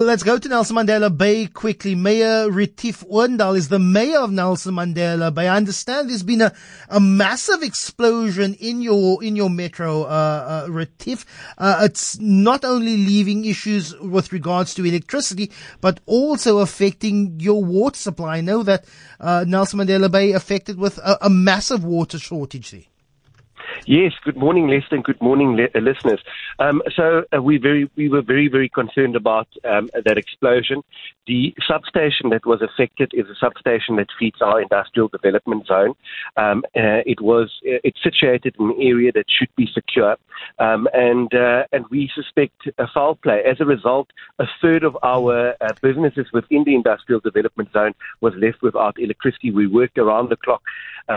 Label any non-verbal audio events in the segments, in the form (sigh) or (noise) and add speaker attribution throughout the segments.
Speaker 1: Let's go to Nelson Mandela Bay quickly. Mayor Retief Odendaal is the mayor of Nelson Mandela Bay. I understand there's been a, a massive explosion in your in your metro, uh, uh, Retief. Uh, it's not only leaving issues with regards to electricity, but also affecting your water supply. I know that uh, Nelson Mandela Bay affected with a, a massive water shortage there.
Speaker 2: Yes, good morning, Lester, and good morning, le- uh, listeners. Um, so uh, we very we were very very concerned about um, that explosion. The substation that was affected is a substation that feeds our industrial development zone. Um, uh, it was uh, it's situated in an area that should be secure, um, and uh, and we suspect a foul play. As a result, a third of our businesses within the industrial development zone was left without electricity. We worked around the clock,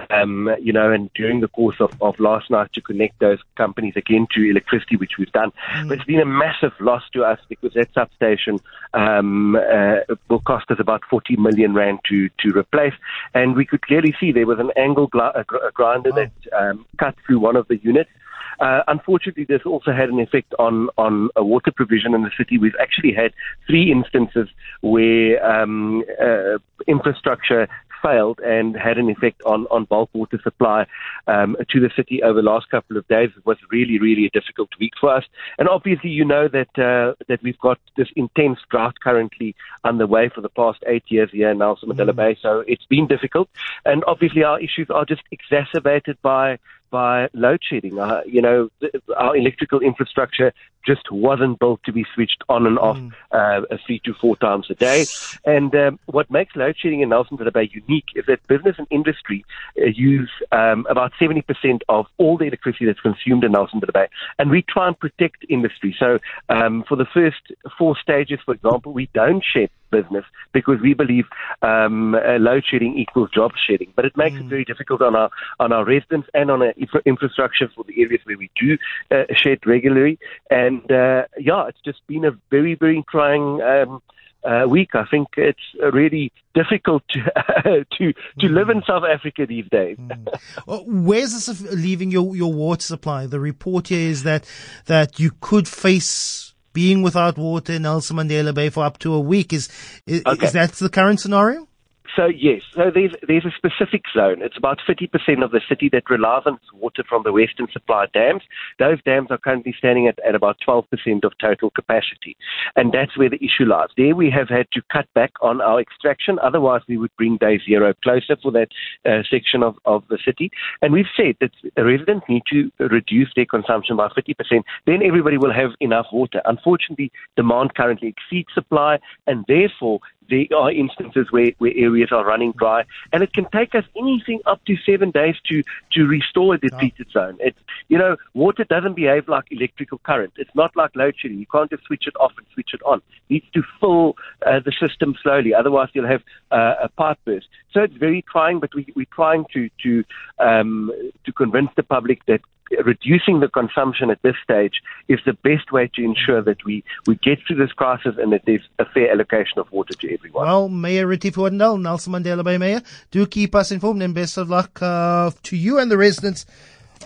Speaker 2: um, you know, and during the course of, of last night to connect those companies again to electricity, which we've done. Mm. But it's been a massive loss to us because that substation um, uh, will cost us about 40 million rand to, to replace. And we could clearly see there was an angle gl- a gr- a grinder oh. that um, cut through one of the units. Uh, unfortunately, this also had an effect on on a water provision in the city. We've actually had three instances where um, uh, infrastructure failed and had an effect on, on bulk water supply um, to the city over the last couple of days. It was really, really a difficult week for us. And obviously, you know that uh, that we've got this intense drought currently underway for the past eight years here in Nelson Mandela mm. Bay. So it's been difficult. And obviously, our issues are just exacerbated by by load shedding. Uh, you know, our electrical infrastructure just wasn't built to be switched on and off mm. uh, three to four times a day. And um, what makes load shedding in Nelson Bay unique is that business and industry uh, use um, about 70% of all the electricity that's consumed in Nelson Bay. And we try and protect industry. So um, for the first four stages, for example, we don't shed business because we believe um, uh, load shedding equals job shedding. But it makes mm. it very difficult on our on our residents and on our infrastructure for the areas where we do uh, shed regularly. And uh, yeah, it's just been a very very trying. Um, uh, week. I think it's really difficult (laughs) to to, to mm. live in South Africa these days.
Speaker 1: mm. (laughs) well, where's this leaving your, your water supply? The report here is that that you could face being without water in Nelson Mandela Bay for up to a week. Is is, okay. is that the current scenario?
Speaker 2: So yes, so there's there's a specific zone. It's about 50% of the city that relies on water from the Western Supply dams. Those dams are currently standing at, at about 12% of total capacity, and that's where the issue lies. There we have had to cut back on our extraction. Otherwise, we would bring day zero closer for that uh, section of, of the city. And we've said that residents need to reduce their consumption by 50%. Then everybody will have enough water. Unfortunately, demand currently exceeds supply, and therefore there are instances where, where areas are running dry, and it can take us anything up to seven days to, to restore a depleted oh. zone. It, you know, water doesn't behave like electrical current. It's not like load shedding. You can't just switch it off and switch it on. It needs to fill uh, the system slowly, otherwise you'll have uh, a pipe burst. So it's very trying, but we, we're trying to to um, to convince the public that reducing the consumption at this stage is the best way to ensure that we, we get through this crisis and that there's a fair allocation of water to everyone.
Speaker 1: Well, Mayor Retief Odendaal, Nelson Mandela Bay Mayor, do keep us informed and best of luck uh, to you and the residents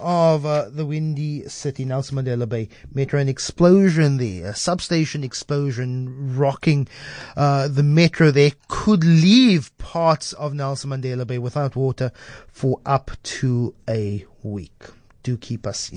Speaker 1: of uh, the windy city, Nelson Mandela Bay Metro. An explosion there, a substation explosion rocking uh, the metro there could leave parts of Nelson Mandela Bay without water for up to a week do keep us